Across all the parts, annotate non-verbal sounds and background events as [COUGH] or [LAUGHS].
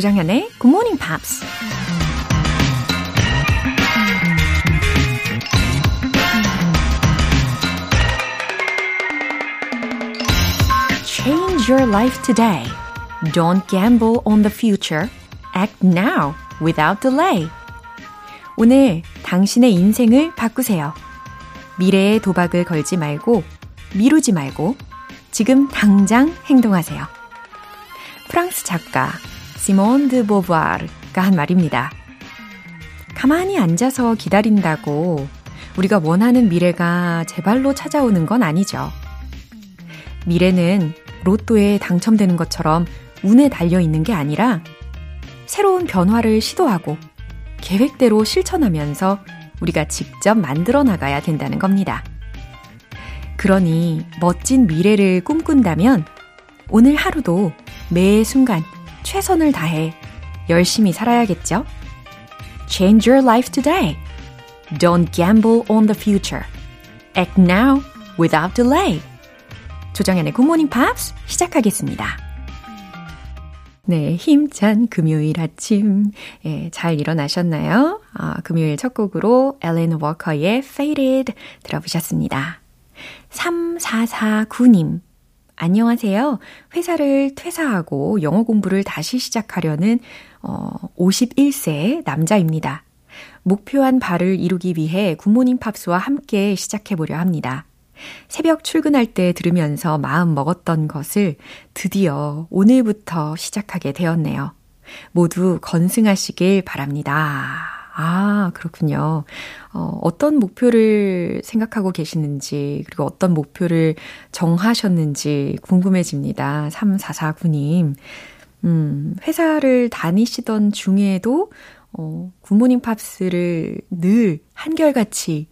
조장현의 Good Morning Pops. Change your life today. Don't gamble on the future. Act now without delay. 오늘 당신의 인생을 바꾸세요. 미래의 도박을 걸지 말고, 미루지 말고, 지금 당장 행동하세요. 프랑스 작가 시몬 드 보부아르가 한 말입니다. 가만히 앉아서 기다린다고 우리가 원하는 미래가 제 발로 찾아오는 건 아니죠. 미래는 로또에 당첨되는 것처럼 운에 달려 있는 게 아니라 새로운 변화를 시도하고 계획대로 실천하면서 우리가 직접 만들어 나가야 된다는 겁니다. 그러니 멋진 미래를 꿈꾼다면 오늘 하루도 매 순간 최선을 다해 열심히 살아야겠죠? Change your life today. Don't gamble on the future. Act now without delay. 조정현의 Good Morning Pops 시작하겠습니다. 네, 힘찬 금요일 아침. 예, 잘 일어나셨나요? 아, 금요일 첫 곡으로 엘렌 워커의 Faded 들어보셨습니다. 3449님. 안녕하세요. 회사를 퇴사하고 영어 공부를 다시 시작하려는 어, 51세 남자입니다. 목표한 바를 이루기 위해 굿모닝 팝스와 함께 시작해 보려 합니다. 새벽 출근할 때 들으면서 마음 먹었던 것을 드디어 오늘부터 시작하게 되었네요. 모두 건승하시길 바랍니다. 아, 그렇군요. 어, 어떤 목표를 생각하고 계시는지, 그리고 어떤 목표를 정하셨는지 궁금해집니다. 3449님. 음, 회사를 다니시던 중에도, 어, 굿모닝 팝스를 늘 한결같이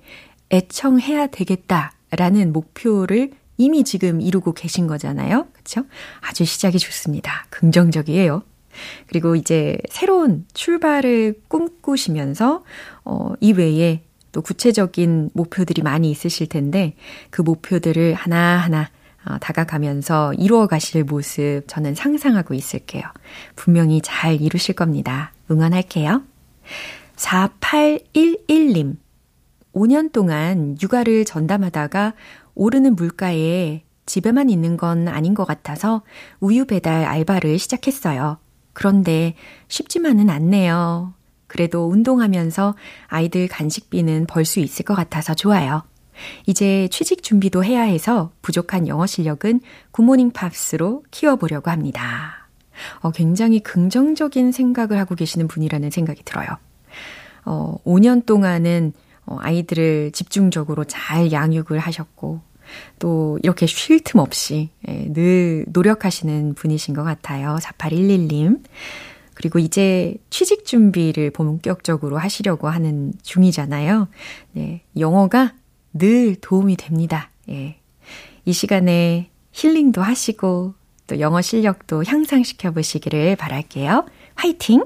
애청해야 되겠다 라는 목표를 이미 지금 이루고 계신 거잖아요. 그쵸? 아주 시작이 좋습니다. 긍정적이에요. 그리고 이제 새로운 출발을 꿈꾸시면서, 어, 이 외에 또 구체적인 목표들이 많이 있으실 텐데, 그 목표들을 하나하나 어, 다가가면서 이루어 가실 모습 저는 상상하고 있을게요. 분명히 잘 이루실 겁니다. 응원할게요. 4811님. 5년 동안 육아를 전담하다가 오르는 물가에 집에만 있는 건 아닌 것 같아서 우유 배달 알바를 시작했어요. 그런데 쉽지만은 않네요. 그래도 운동하면서 아이들 간식비는 벌 수 있을 것 같아서 좋아요. 이제 취직 준비도 해야 해서 부족한 영어 실력은 굿모닝 팝스로 키워보려고 합니다. 어, 굉장히 긍정적인 생각을 하고 계시는 분이라는 생각이 들어요. 어, 5년 동안은 어, 아이들을 집중적으로 잘 양육을 하셨고, 또 이렇게 쉴 틈 없이 예, 늘 노력하시는 분이신 것 같아요. 4811님. 그리고 이제 취직 준비를 본격적으로 하시려고 하는 중이잖아요. 네. 영어가 늘 도움이 됩니다. 예. 이 시간에 힐링도 하시고 또 영어 실력도 향상시켜 보시기를 바랄게요. 화이팅!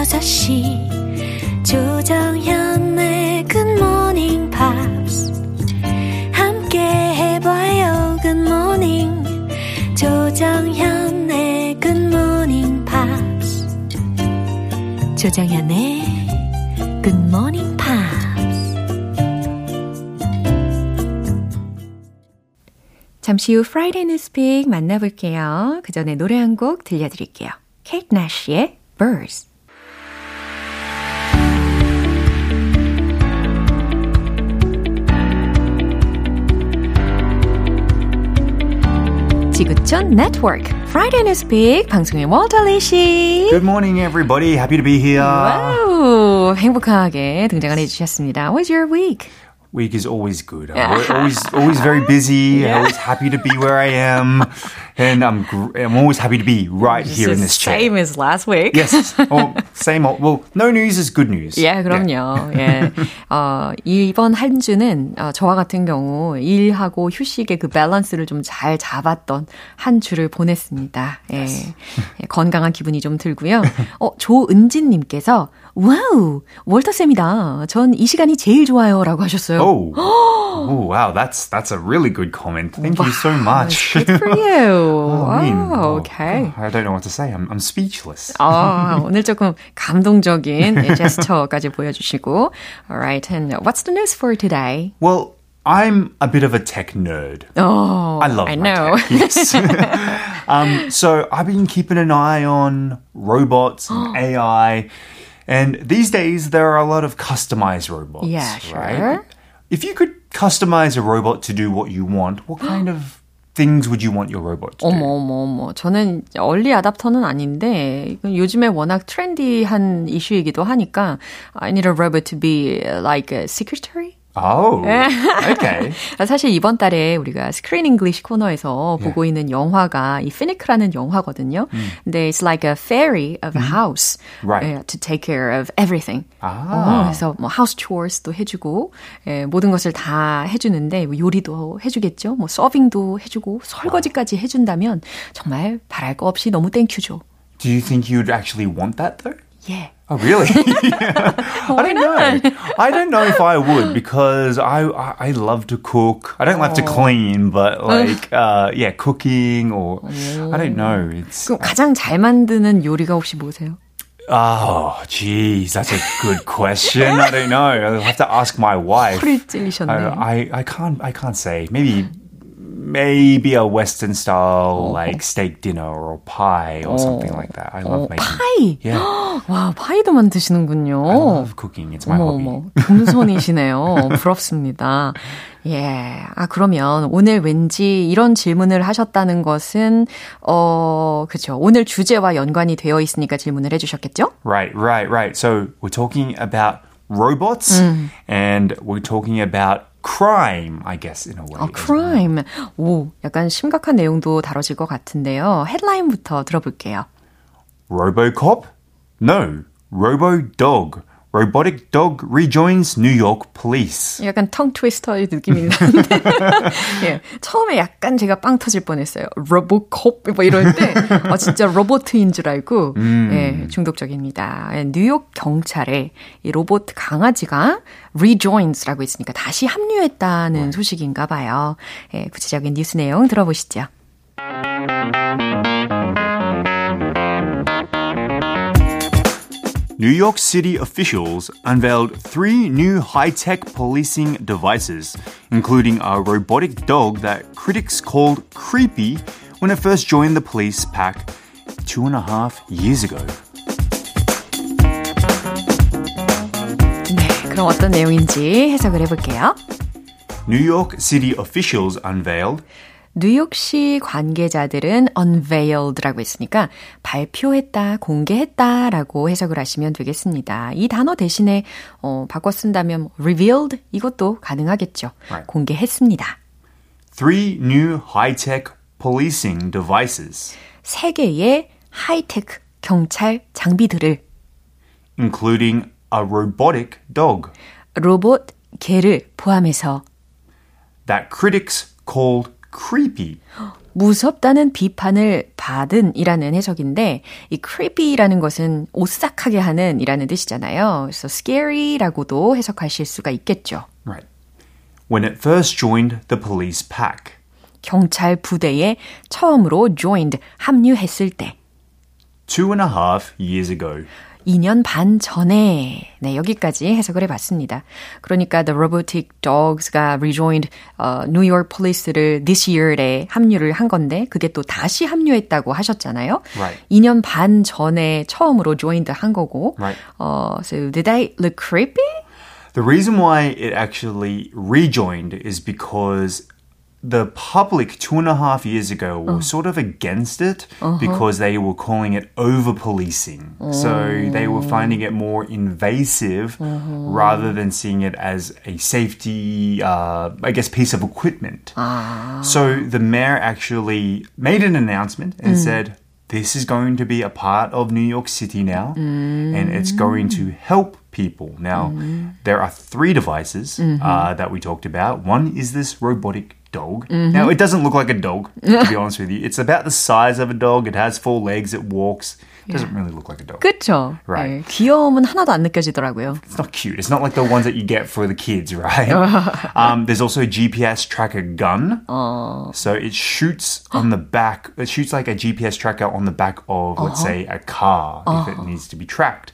5시 조정현의 굿모닝 팝스 함께 해봐요 굿모닝 조정현의 굿모닝 팝스 조정현의 굿모닝 팝스 잠시 후 Friday News Pick 만나볼게요. 그 전에 노래 한 곡 들려드릴게요. 케이트 내쉬의 Birds. 지구촌 네트워크 Friday Newspeak 방송의 월터리 씨. Good morning, everybody. Happy to be here. 와우, 행복하게 등장을 해주셨습니다. What's your week? Week is always good. I'm always, always very busy. Yeah. Always happy to be where I am, and I'm, I'm always happy to be right here in this chair. Same as last week. Yes. Oh, same old. Well, no news is good news. 예, 그럼요. 예. 어, 이번 한 주는 어, 저와 같은 경우 일하고 휴식의 그 밸런스를 좀 잘 잡았던 한 주를 보냈습니다. 예. 예, 건강한 기분이 좀 들고요. 어, 조은진님께서 와우, 월터쌤이다. 전 이 시간이 제일 좋아요. 라고 하셨어요. Oh. [GASPS] oh, wow. That's that's a really good comment. Thank you so much. Good for you. [LAUGHS] I mean, wow, oh, okay. I don't know what to say. I'm, I'm speechless. [LAUGHS] 아, 오늘 조금 감동적인 예, 제스처까지 보여주시고. Alright, and what's the news for today? Well, I'm a bit of a tech nerd. Oh, I love I my know. tech, Yes. [LAUGHS] um, so I've been keeping an eye on robots and AI. [GASPS] And these days, there are a lot of customized robots. Yeah, sure. Right? If you could customize a robot to do what you want, what kind [GASPS] of things would you want your robot to 어머, do? 어머, 어머. 저는 얼리 아답터는 아닌데, 이건 요즘에 워낙 트렌디한 이슈이기도 하니까, I need a robot to be like a secretary? Oh, okay. 사실 이번 달에 우리가 Screen English 코너에서 예. 보고 있는 영화가 이 피니크라는 영화거든요. 근데 it's like a fairy of a house Right. 예, to take care of everything. 아. 어, 그래서 뭐 house chores도 해주고 예, 모든 것을 다 해주는데 뭐 요리도 해주겠죠. 뭐 서빙도 해주고 설거지까지 해준다면 정말 바랄 거 없이 너무 thank you죠. Do you think you'd actually want that though? Yeah. Oh, really? yeah. [LAUGHS] [LAUGHS] I don't not? know. I don't know if I would because I, I, I love to cook. I don't like to oh. clean, but like, uh, yeah, cooking or. I don't know. It's 가장 잘 만드는 요리가 혹시 뭐세요? Oh, jeez, that's a good question. I don't know. I'll have to ask my wife. I, I, I can't. I can't say. Maybe maybe a Western style like steak dinner or pie or something like that. I love 어, making. 파이. Yeah, 와, 파이도 만드시는군요. I love cooking. It's my 어머, hobby. 어머, 금손이시네요. 부럽습니다. 예. 아, 그러면 오늘 왠지 이런 질문을 하셨다는 것은, 어, 그죠. 오늘 주제와 연관이 되어 있으니까 질문을 해주셨겠죠? Right, right, right. So we're talking about robots and we're talking about crime, I guess, in a way. 아, crime. 오, 약간 심각한 내용도 다뤄질 것 같은데요. 헤드라인부터 들어볼게요. Robocop? No, Robo-Dog. Robotic dog rejoins New York police. 약간 텅 트위스터의 느낌이 나는데 [LAUGHS] 예, 처음에 약간 제가 빵 터질 뻔했어요. 로보콥 뭐 이럴 때 어, 진짜 로보트인 줄 알고 예, 중독적입니다. 예, 뉴욕 경찰에 이 로봇 강아지가 rejoins라고 있으니까 다시 합류했다는 소식인가 봐요. 예, 구체적인 뉴스 내용 들어보시죠. New York City officials unveiled three new high-tech policing devices, including a robotic dog that critics called creepy when it first joined the police pack two and a half years ago. 네, 그럼 어떤 내용인지 해석을 해볼게요. New York City officials unveiled 뉴욕시 관계자들은 unveiled라고 했으니까 발표했다, 공개했다라고 해석을 하시면 되겠습니다. 이 단어 대신에 어, 바꿔 쓴다면 revealed 이것도 가능하겠죠. Right. 공개했습니다. three new high-tech policing devices, 세 개의 하이테크 경찰 장비들을 including a robotic dog 로봇 개를 포함해서 that critics called creepy. 무섭다는 비판을 받은 이라는 해석인데, 이 creepy라는 것은 오싹하게 하는 이라는 뜻이잖아요. 그래서 scary라고도 해석하실 수가 있겠죠. Right. When it first joined the police pack. 경찰 부대에 처음으로 joined, 합류했을 때. two and a half years ago. 2년 반 전에 네 여기까지 해석을 해봤습니다. 그러니까 The Robotic Dogs가 rejoined 어, New York Police를 this year에 합류를 한 건데 그게 또 다시 합류했다고 하셨잖아요. Right. 2년 반 전에 처음으로 joined 한 거고. Right. 어, so did I look creepy? The reason why it actually rejoined is because the public two and a half years ago were oh. sort of against it uh-huh. because they were calling it over policing. So mm. they were finding it more invasive mm-hmm. rather than seeing it as a safety, uh, I guess, piece of equipment. Ah. So the mayor actually made an announcement and mm. said, this is going to be a part of New York City now, and it's going to mm. help people. Now, there are three devices mm-hmm. uh, that we talked about. One is this robotic dog. Mm-hmm. Now, it doesn't look like a dog, to be [LAUGHS] honest with you. It's about the size of a dog. It has four legs. It walks It doesn't really look like a dog. 그쵸? Right. 네, 귀여움은 하나도 안 느껴지더라고요. It's not cute. It's not like the ones that you get for the kids, right? [LAUGHS] um, there's also a GPS tracker gun. So it shoots on the back. It shoots like a GPS tracker on the back of, let's say, a car if it needs to be tracked.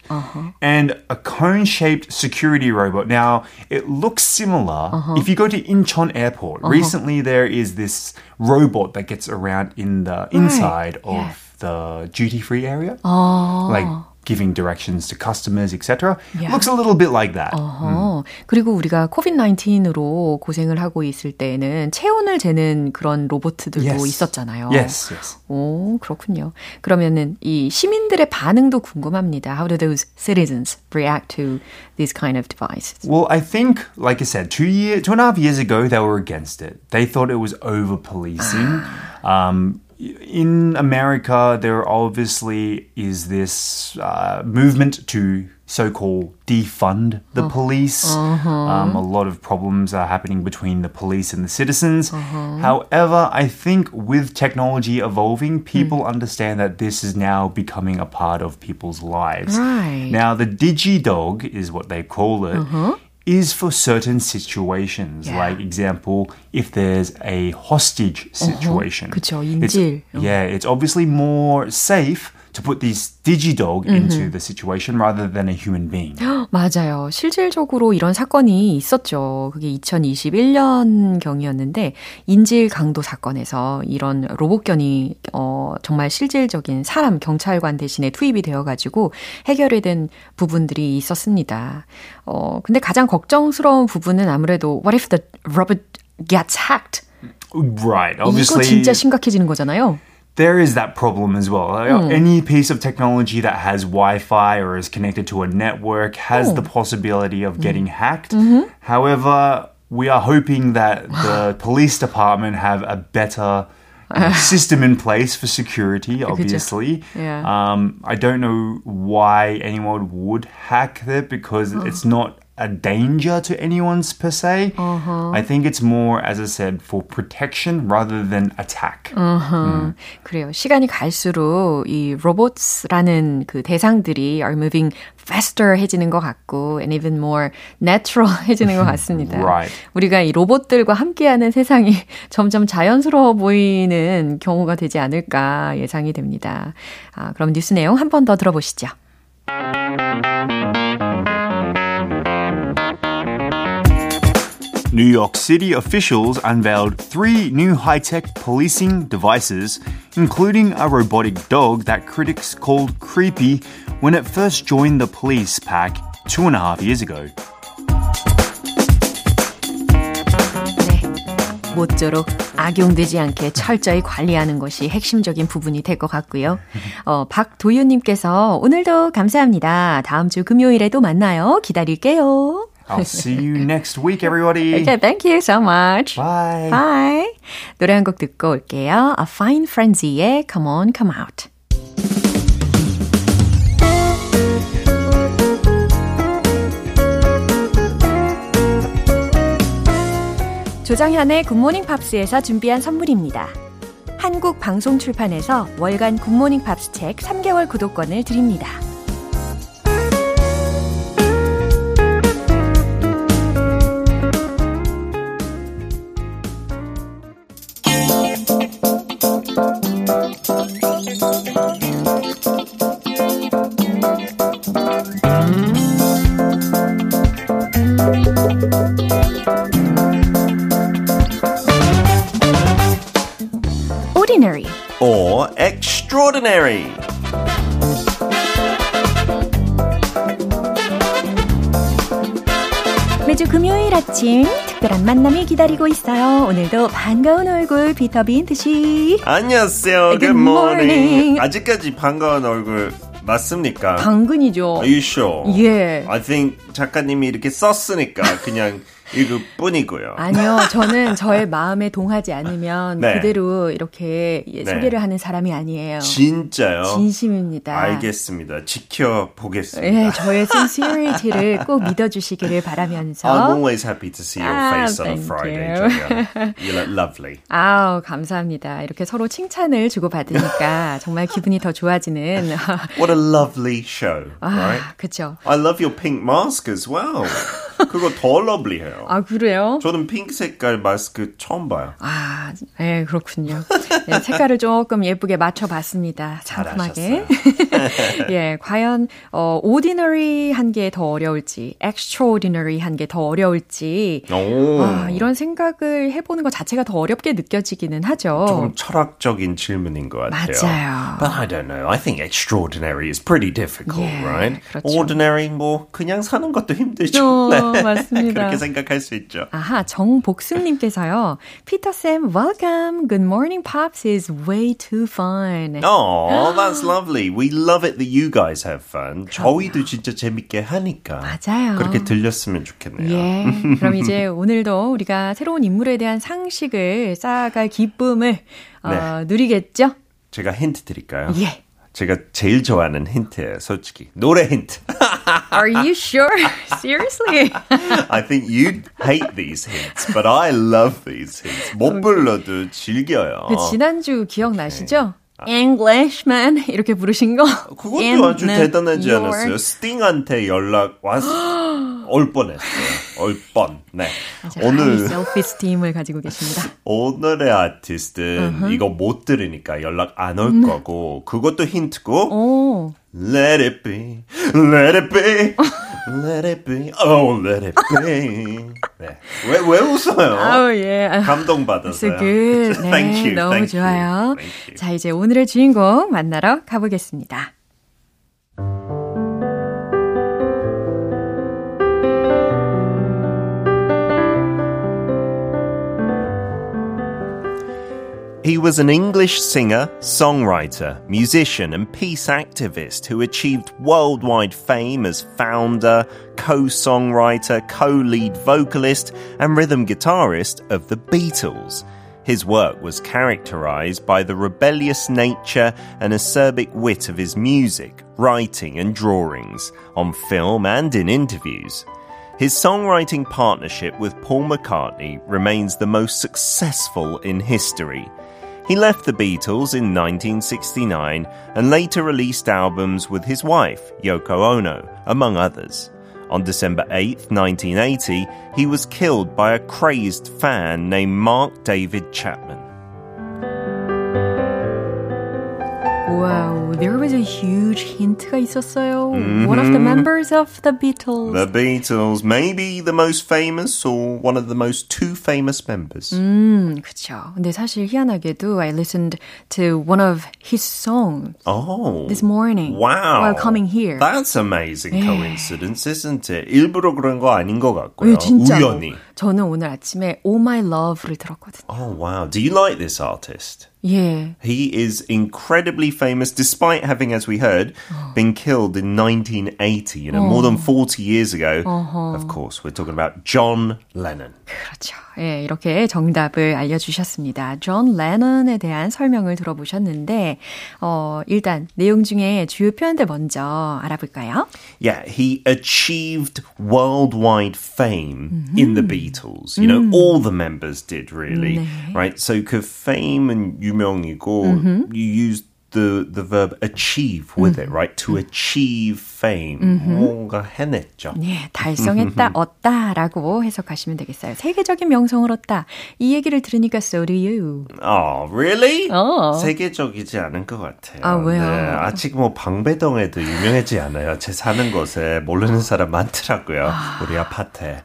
And a cone-shaped security robot. Now it looks similar. If you go to Incheon Airport, recently there is this robot that gets around in the inside of Yeah. the duty-free area, like giving directions to customers, etc. Yeah. Looks a little bit like that. 어, 그리고 우리가 코비드-19으로 고생을 하고 있을 때에는 체온을 재는 그런 로봇들도 Yes. 있었잖아요. Yes, yes. 오, 그렇군요. 그러면은 이 시민들의 반응도 궁금합니다. How do those citizens react to these kind of devices? Well, I think, like I said, two year, two and a half years ago, they were against it. They thought it was over policing. [GASPS] um, in America, there obviously is this uh, movement to so-called defund the mm-hmm. police. Mm-hmm. Um, a lot of problems are happening between the police and the citizens. Mm-hmm. However, I think with technology evolving, mm. people understand that this is now becoming a part of people's lives. Right. Now, the digi dog is what they call it Is for certain situations, Yeah. like example, if there's a hostage situation. 그쵸, It's- 인질. yeah, it's obviously more safe to put this digidog into the situation rather than a human being. [GASPS] 맞아요. 실질적으로 이런 사건이 있었죠. 그게 2021년 경이었는데 인질 강도 사건에서 이런 로봇견이 어 정말 실질적인 사람 경찰관 대신에 투입이 되어 가지고 해결이 된 부분들이 있었습니다. 어 근데 가장 걱정스러운 부분은 아무래도 what if the robot gets hacked? Right. 이거 Obviously, 진짜 심각해지는 거잖아요. There is that problem as well. Uh, Any piece of technology that has Wi-Fi or is connected to a network has the possibility of getting hacked. However, we are hoping that the [SIGHS] police department have a better [LAUGHS] system in place for security. Obviously, Yeah. um, I don't know why anyone would hack it because it's not a danger to anyone's per se. I think it's more, as I said, for protection rather than attack. 그래요. 시간이 갈수록 이 robots라는 그 대상들이 are moving faster 해지는 것 같고 and even more natural 해지는 것 같습니다. Right. 우리가 이 로봇들과 함께하는 세상이 점점 자연스러워 보이는 경우가 되지 않을까 예상이 됩니다. 아, 그럼 뉴스 내용 한 번 더 들어보시죠. New York City officials unveiled three new high tech policing devices, including a robotic dog that critics called creepy when it first joined the police pack two and a half years ago. 네. 모쪼록 악용되지 않게 철저히 관리하는 것이 핵심적인 부분이 될 것 같고요. 어, 박도윤님께서 오늘도 감사합니다. 다음 주 금요일에도 만나요. 기다릴게요. I'll see you next week, everybody. Okay, thank you so much. Bye. Bye. 노래 한 곡 듣고 올게요. A Fine Frenzy의 Come On, Come Out. 조정현의 굿모닝 팝스에서 준비한 선물입니다. 한국 방송 출판에서 월간 굿모닝 팝스 책 3개월 구독권을 드립니다. 아침 특별한 만남이 기다리고 있어요. 오늘도 반가운 얼굴 비터 빈트 씨. 안녕하세요. Good morning. 아직까지 반가운 얼굴 맞습니까? 당근이죠. Are you sure? 예. I think 작가님이 이렇게 썼으니까 그냥 읽을 뿐이고요. 아니요, 저는 저의 마음에 동하지 않으면 네. 그대로 이렇게 예, 네. 소개를 하는 사람이 아니에요. 진짜요? 진심입니다. 알겠습니다. 지켜보겠습니다. 예, 저의 sincerity를 꼭 믿어주시기를 바라면서. I'm always happy to see your Ah, face on a Friday, you. You look lovely. 아우, 감사합니다. 이렇게 서로 칭찬을 주고받으니까 정말 기분이 더 좋아지는. What a lovely show, right? 아, 그쵸. I love your pink mask as well. 그거 더 lovely해요. 아, 그래요? 저는 핑크 색깔 마스크 처음 봐요. 아, 예, 그렇군요. 예, 색깔을 조금 예쁘게 맞춰봤습니다. 상큼하게. [LAUGHS] 예, 과연, 어, ordinary 한 게 더 어려울지, extraordinary 한 게 더 어려울지, 오. 아, 이런 생각을 해보는 것 자체가 더 어렵게 느껴지기는 하죠. 조금 철학적인 질문인 것 같아요. 맞아요. But I don't know. I think extraordinary is pretty difficult, 예, right? 그렇죠. Ordinary 뭐 그냥 사는 것도 힘들죠. 어, [LAUGHS] 맞습니다. 그렇게 생각할 수 있죠. 아하, 정복승님께서요. 피터쌤, welcome. Good morning, pops is way too fun. Oh, [GASPS] that's lovely. We love it that you guys have fun. 저희도 진짜 재밌게 하니까. 맞아요. 그렇게 들렸으면 좋겠네요. 예. [LAUGHS] 그럼 이제 오늘도 우리가 새로운 인물에 대한 상식을 쌓아갈 기쁨을 어, 네. 누리겠죠? 제가 힌트 드릴까요? 예. 제가 제일 좋아하는 힌트예요, 솔직히. 노래 힌트. [LAUGHS] Are you sure? [LAUGHS] Seriously? [LAUGHS] I think you hate these hints, but I love these hints. 못 불러도 즐겨요. 그 지난주 기억나시죠? Englishman 이렇게 부르신 거? 그것도 아주 대단하지 your- 않았어요. 스팅한테 연락 왔, [GASPS] 올 뻔했어요. 올 뻔. 네. 오늘, self-esteem을 가지고 계십니다. [LAUGHS] 오늘의 아티스트는 이거 못 들으니까 연락 안 올 거고, 그것도 힌트고, 오, Let it be, let it be, let it be, oh, let it be. 네. 왜, 왜 웃어요? 아우 예. 감동받았어요. good. 네, Thank you, 너무 thank 좋아요. you. 자, 이제 오늘의 주인공 만나러 가보겠습니다. He was an English singer, songwriter, musician, and peace activist who achieved worldwide fame as founder, co songwriter, co lead vocalist, and rhythm guitarist of the Beatles. His work was characterized by the rebellious nature and acerbic wit of his music, writing, and drawings, on film and in interviews. His songwriting partnership with Paul McCartney remains the most successful in history. He left the Beatles in 1969 and later released albums with his wife, Yoko Ono, among others. On December 8, 1980, he was killed by a crazed fan named Mark David Chapman. Wow, there was a huge 힌트가 있었어요. One of the members of the Beatles. The Beatles, maybe the most famous or one of the most two famous members. 음, 그쵸. 근데 사실 희한하게도 I listened to one of his songs Oh. this morning Wow. while coming here. That's amazing coincidence, isn't it? 일부러 그런 거 아닌 것 같고요. 예, 진짜. 우연히. 저는 오늘 아침에 Oh My Love를 들었거든요. Oh, wow. Do you like this artist? 예. He is incredibly famous despite having, as we heard, [GASPS] been killed in 1980, you know, more than 40 years ago. Of course, we're talking about John Lennon. 그렇죠. 예, 이렇게 정답을 알려주셨습니다. 존 레넌에 대한 설명을 들어보셨는데, 어, 일단 내용 중에 주요 표현들 먼저 알아볼까요? Yeah, he achieved worldwide fame in the Beatles. You know, all the members did really, right? So 그 fame은 유 명이고 you use the the verb achieve with it, right? To achieve fame. 뭔가 해냈죠. 예, 달성했다, 얻다라고 해석하시면 되겠어요. 세계적인 명성을 얻다. 이 얘기를 들으니까 so do you. Oh, really? 어. 세계적이지 않은 것 같아요. 아, 왜요? 네, 아직 뭐 방배동에도 유명하지 않아요. 제 사는 곳에 모르는 사람 많더라고요. 우리 아파트에.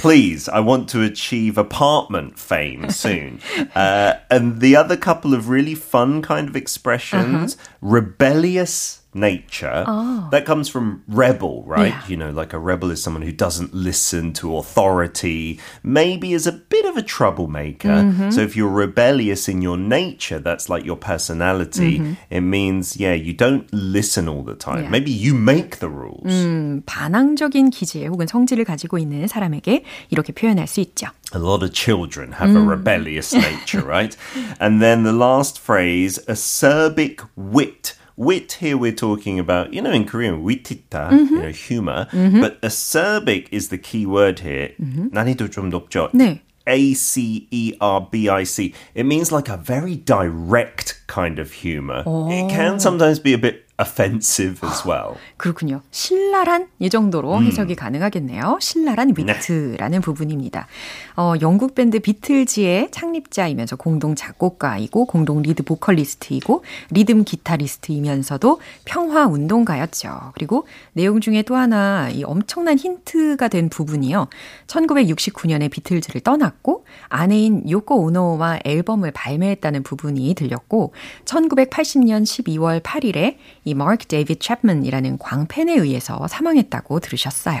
Please, I want to achieve apartment fame soon. uh, and the other couple of really fun kind of expressions, uh-huh. rebellious nature. That comes from rebel, right? Yeah. You know, like a rebel is someone who doesn't listen to authority, maybe is a bit of a troublemaker. So if you're rebellious in your nature, that's like your personality. It means, yeah, you don't listen all the time. Yeah. Maybe you make the rules. 반항적인 기질 혹은 성질을 가지고 있는 사람에게 이렇게 표현할 수 있죠. A lot of children have a rebellious nature, right? And then the last phrase, acerbic wit. Wit here we're talking about, you know, in Korean, witita, you know, humor. But acerbic is the key word here. 난이도 좀 높죠? 네. A C E R B I C. It means like a very direct kind of humor. It can sometimes be a bit offensive as well. 그렇군요. 신랄한 이 정도로 해석이 가능하겠네요. 신랄한 위트라는 부분입니다. 어, 영국 밴드 비틀즈의 창립자이면서 공동 작곡가이고 공동 리드 보컬리스트이고 리듬 기타리스트이면서도 평화 운동가였죠. 그리고 내용 중에 또 하나 이 엄청난 힌트가 된 부분이요. 1969년에 비틀즈를 떠났고 아내인 요코 오노와 앨범을 발매했다는 부분이 들렸고 1980년 12월 8일에 이 이비드 챕먼이라는 광팬에 의해서 사망했다고 들으셨어요.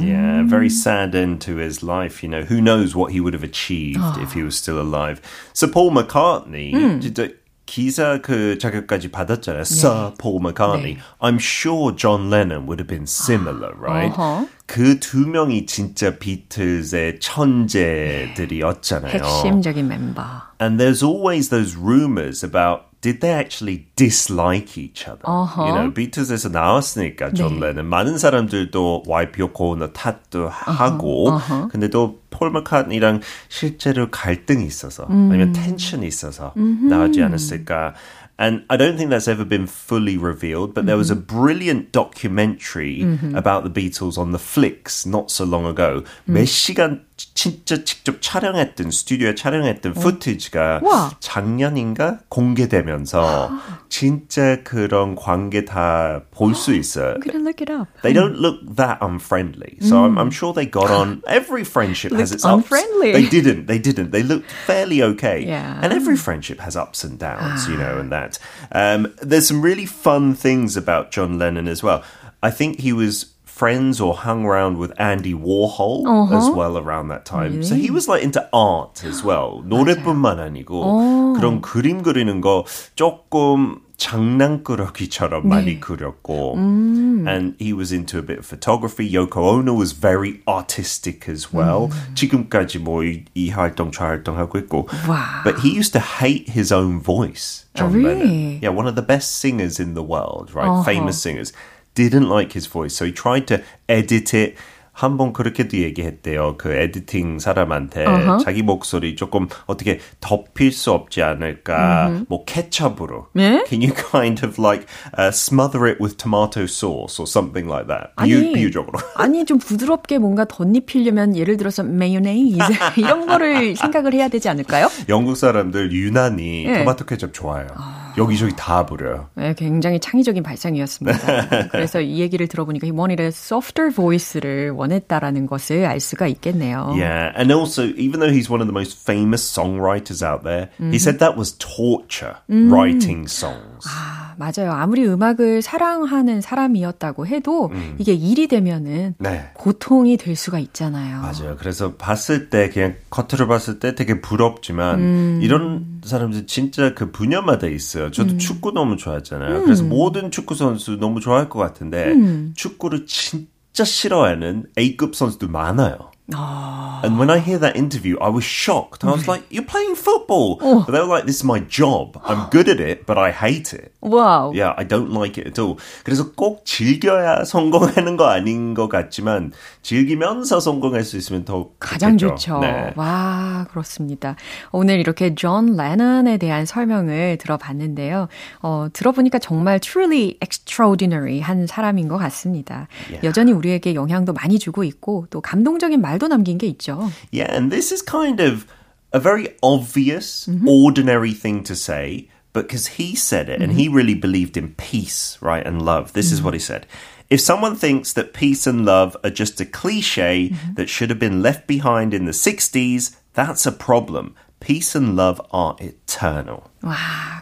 Yeah, very sad end to his life. You know, who knows what he would have achieved if he was still alive. So Paul McCartney, 진짜 기사 그 자격까지 받았잖아요. Sir Paul McCartney. 네. I'm sure John Lennon would have been similar, right? 어허. 그두 명이 진짜 비틀즈의 천재들이었잖아요. 핵심적인 멤버. And there's always those rumors about did they actually dislike each other? 어허. You know, 비틀즈에서 나왔으니까 존 네. 레는 많은 사람들도 와이프 요코 오너 탓도 하고 어허. 근데 또 폴 마카트니랑 실제로 갈등이 있어서 음. 아니면 텐션이 있어서 나오지 않았을까? And I don't think that's ever been fully revealed, but there was a brilliant documentary about the Beatles on the Flicks not so long ago. 몇 시간 진짜 직접 촬영했던 스튜디오에 촬영했던 footage가 와. 작년인가 공개되면서 진짜 그런 관계 다 볼 수 있어요. I'm gonna look it up. They don't look that unfriendly. So I'm, I'm sure they got on. [LAUGHS] Every friendship has Looked its ups. unfriendly. They didn't. They didn't. They looked fairly okay. Yeah. And every friendship has ups and downs, you know, and that. Um, there's some really fun things about John Lennon as well. I think he was friends or hung around with Andy Warhol as well around that time. So he was like into art as well. [GASPS] 노래뿐만 아니고 그런 그림 그리는 거 조금 장난꾸러기처럼 많이 그렸고 and he was into a bit of photography. Yoko Ono was very artistic as well. 지금까지 뭐이 이 활동 저 활동 하고 있고. Wow. But he used to hate his own voice. John really? Lennon. Yeah, one of the best singers in the world, right? Famous singers. Didn't like his voice, so he tried to edit it. 한 번 그렇게도 얘기했대요. 그 에디팅 사람한테 자기 목소리 조금 어떻게 덮일 수 없지 않을까. 뭐 케첩으로. 네? Can you kind of like uh, smother it with tomato sauce or something like that? 아니, 비유, 비유적으로. [LAUGHS] 아니 좀 부드럽게 뭔가 덧입히려면 예를 들어서 메요네이즈 [LAUGHS] 이런 거를 생각을 해야 되지 않을까요? 영국 사람들 유난히 네. 토마토 케첩 좋아해요. 여기저기 다 뿌려요. 네, 굉장히 창의적인 발상이었습니다. 그래서 이 얘기를 들어보니까 a softer voice를 원했다라는 것을 알 수가 있겠네요. Yeah, and also, even though he's one of the most famous songwriters out there, he said that was torture writing songs. 아, 맞아요. 아무리 음악을 사랑하는 사람이었다고 해도 이게 일이 되면은 네. 고통이 될 수가 있잖아요. 맞아요. 그래서 봤을 때 그냥 겉으로 봤을 때 되게 부럽지만 이런 사람들 진짜 그 분야마다 있어요. 저도 축구 너무 좋아했잖아요. 그래서 모든 축구 선수 너무 좋아할 것 같은데 축구를 진짜 싫어하는 A급 선수도 많아요. And when I hear that interview, I was shocked. I was like, "You're playing football." But they were like, "This is my job. I'm good at it, but I hate it." 와우. Yeah, I don't like it at all. 그래서 꼭 즐겨야 성공하는 거 아닌 것 같지만 즐기면서 성공할 수 있으면 더 가장 좋겠죠. 좋죠. 네. 와, 그렇습니다. 오늘 이렇게 존 레넌에 대한 설명을 들어봤는데요. 어, 들어보니까 정말 truly extraordinary 한 사람인 것 같습니다. 여전히 우리에게 영향도 많이 주고 있고 또 감동적인 말 도 남긴 게 있죠. Yeah, and this is kind of a very obvious, ordinary thing to say, but because he said it and he really believed in peace, right, and love. This is what he said. If someone thinks that peace and love are just a cliche that should have been left behind in the 60s, that's a problem. Peace and love are eternal. 와,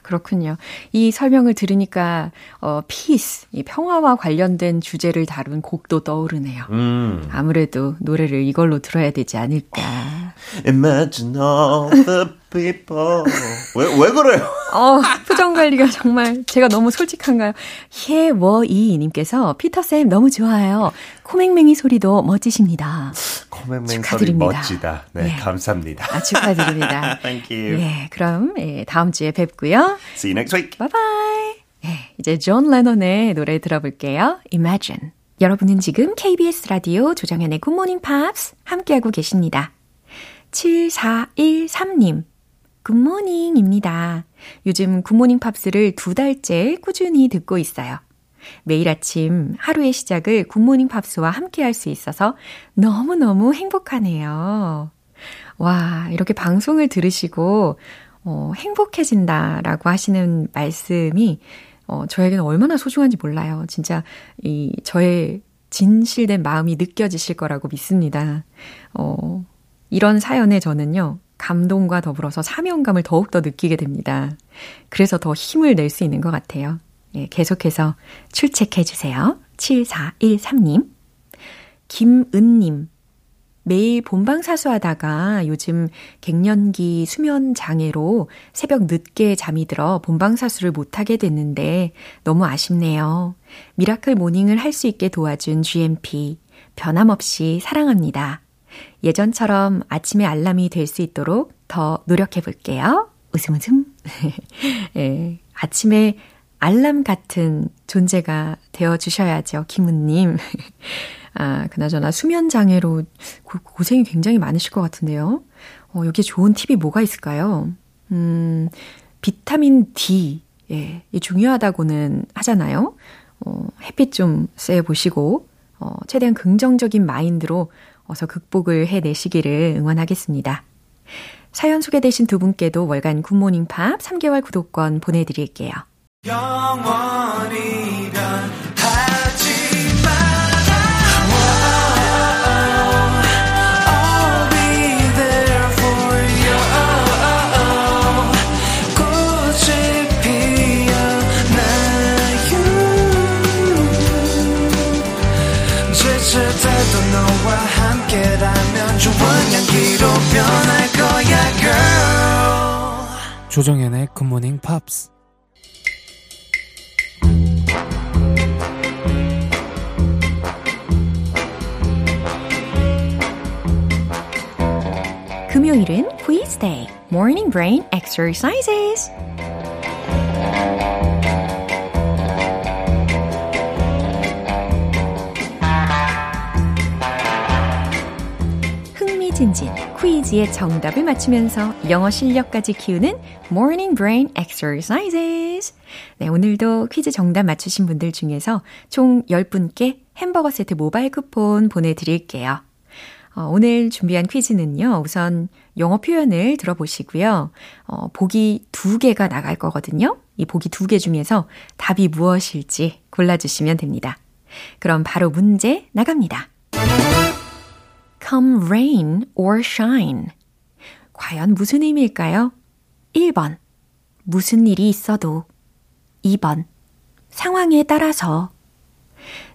그렇군요. 이 설명을 들으니까 어 peace, 이 평화와 관련된 주제를 다룬 곡도 떠오르네요. 음. 아무래도 노래를 이걸로 들어야 되지 않을까. Imagine all the people. 왜, 왜 그래요? 어, 표정 관리가 정말 제가 너무 솔직한가요? 혜워이 님께서 피터쌤 너무 좋아요. 코맹맹이 소리도 멋지십니다. 코맹맹 소리 멋지다. 네, 네. 감사합니다. 아, 축하드립니다. [LAUGHS] Thank you. 예, 그럼 예, 다음 주에 뵙고요. See you next week. Bye bye. 예, 이제 존 레논의 노래 들어볼게요. Imagine. 여러분은 지금 KBS 라디오 조정현의 Good Morning Pops 함께하고 계십니다. 7413님. 굿모닝입니다. 요즘 굿모닝 팝스를 두 달째 꾸준히 듣고 있어요. 매일 아침 하루의 시작을 굿모닝 팝스와 함께 할 수 있어서 너무너무 행복하네요. 와, 이렇게 방송을 들으시고, 어, 행복해진다라고 하시는 말씀이, 어, 저에게는 얼마나 소중한지 몰라요. 진짜, 이, 저의 진실된 마음이 느껴지실 거라고 믿습니다. 어, 이런 사연에 저는요, 감동과 더불어서 사명감을 더욱더 느끼게 됩니다. 그래서 더 힘을 낼 수 있는 것 같아요. 예, 계속해서 출첵해 주세요. 7413님. 김은님. 매일 본방 사수하다가 요즘 갱년기 수면 장애로 새벽 늦게 잠이 들어 본방 사수를 못하게 됐는데 너무 아쉽네요. miracle morning을 할 수 있게 도와준 GMP. 변함없이 사랑합니다. 예전처럼 아침에 알람이 될 수 있도록 더 노력해 볼게요. 웃음 웃음. 예, 아침에 알람 같은 존재가 되어 주셔야죠. 김은님. [LAUGHS] 아, 그나저나 수면 장애로 고, 고생이 굉장히 많으실 것 같은데요. 어, 여기에 좋은 팁이 뭐가 있을까요? 음, 비타민 D. 예, 이 중요하다고는 하잖아요. 어, 햇빛 좀 쐬 보시고, 어, 최대한 긍정적인 마인드로 어서 극복을 해내시기를 응원하겠습니다. 사연 소개되신 두 분께도 월간 굿모닝 팝 3개월 구독권 보내드릴게요. 조정연의 굿모닝 팝스 금요일은 quiz day, morning brain exercises. 흥미진진 퀴즈의 정답을 맞추면서 영어 실력까지 키우는 Morning Brain Exercises. 네, 오늘도 퀴즈 정답 맞추신 분들 중에서 총 10분께 햄버거 세트 모바일 쿠폰 보내드릴게요. 어, 오늘 준비한 퀴즈는요, 우선 영어 표현을 들어보시고요. 어, 보기 두 개가 나갈 거거든요. 이 보기 두 개 중에서 답이 무엇일지 골라주시면 됩니다. 그럼 바로 문제 나갑니다. Come rain or shine. 과연 무슨 의미일까요? 1번. 무슨 일이 있어도. 2번. 상황에 따라서.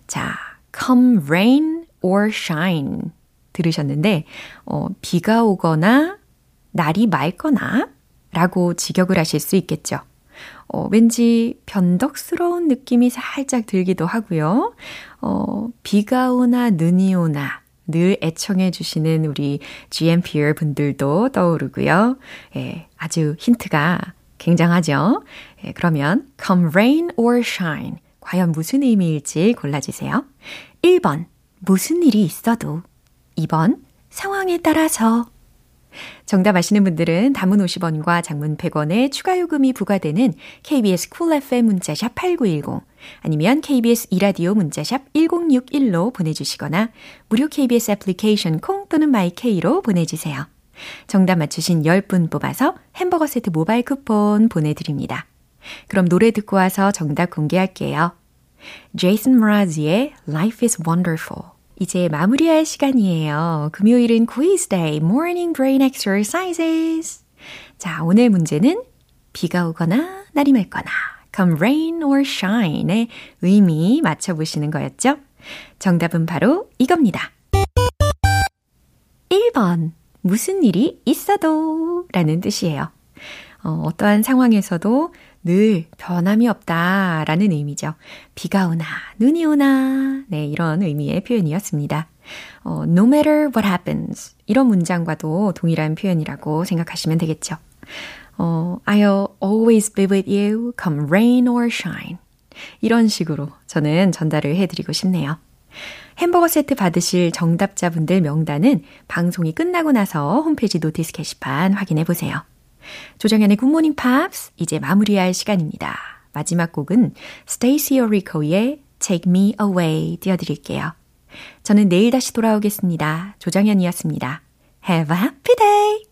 자, come rain or shine. 들으셨는데, 어, 비가 오거나, 날이 맑거나, 라고 직역을 하실 수 있겠죠. 어, 왠지 변덕스러운 느낌이 살짝 들기도 하고요. 어, 비가 오나 눈이 오나, 늘 애청해 주시는 우리 GMPR 분들도 떠오르고요. 예, 아주 힌트가 굉장하죠? 예, 그러면 come rain or shine. 과연 무슨 의미일지 골라주세요. 1번, 무슨 일이 있어도. 2번, 상황에 따라서. 정답 아시는 분들은 단문 50원과 장문 100원의 추가 요금이 부과되는 KBS 쿨 cool FM 문자샵 8910 아니면 KBS 2라디오 문자샵 1061로 보내주시거나 무료 KBS 애플리케이션 콩 또는 마이케이로 보내주세요. 정답 맞추신 10분 뽑아서 햄버거 세트 모바일 쿠폰 보내드립니다. 그럼 노래 듣고 와서 정답 공개할게요. 제이슨 므라즈의 Life is Wonderful 이제 마무리할 시간이에요. 금요일은 quiz day, morning brain exercises. 자, 오늘 문제는 비가 오거나 날이 맑거나 come rain or shine의 의미 맞춰보시는 거였죠? 정답은 바로 이겁니다. 1번. 무슨 일이 있어도 라는 뜻이에요. 어, 어떠한 상황에서도 늘 변함이 없다 라는 의미죠. 비가 오나, 눈이 오나, 네, 이런 의미의 표현이었습니다. 어, no matter what happens. 이런 문장과도 동일한 표현이라고 생각하시면 되겠죠. 어, I'll always be with you, come rain or shine. 이런 식으로 저는 전달을 해드리고 싶네요. 햄버거 세트 받으실 정답자분들 명단은 방송이 끝나고 나서 홈페이지 notice 게시판 확인해 보세요. 조정현의 굿모닝 팝스 이제 마무리할 시간입니다. 마지막 곡은 스테이시 오리코의 Take Me Away 띄워드릴게요. 저는 내일 다시 돌아오겠습니다. 조정현이었습니다. Have a happy day!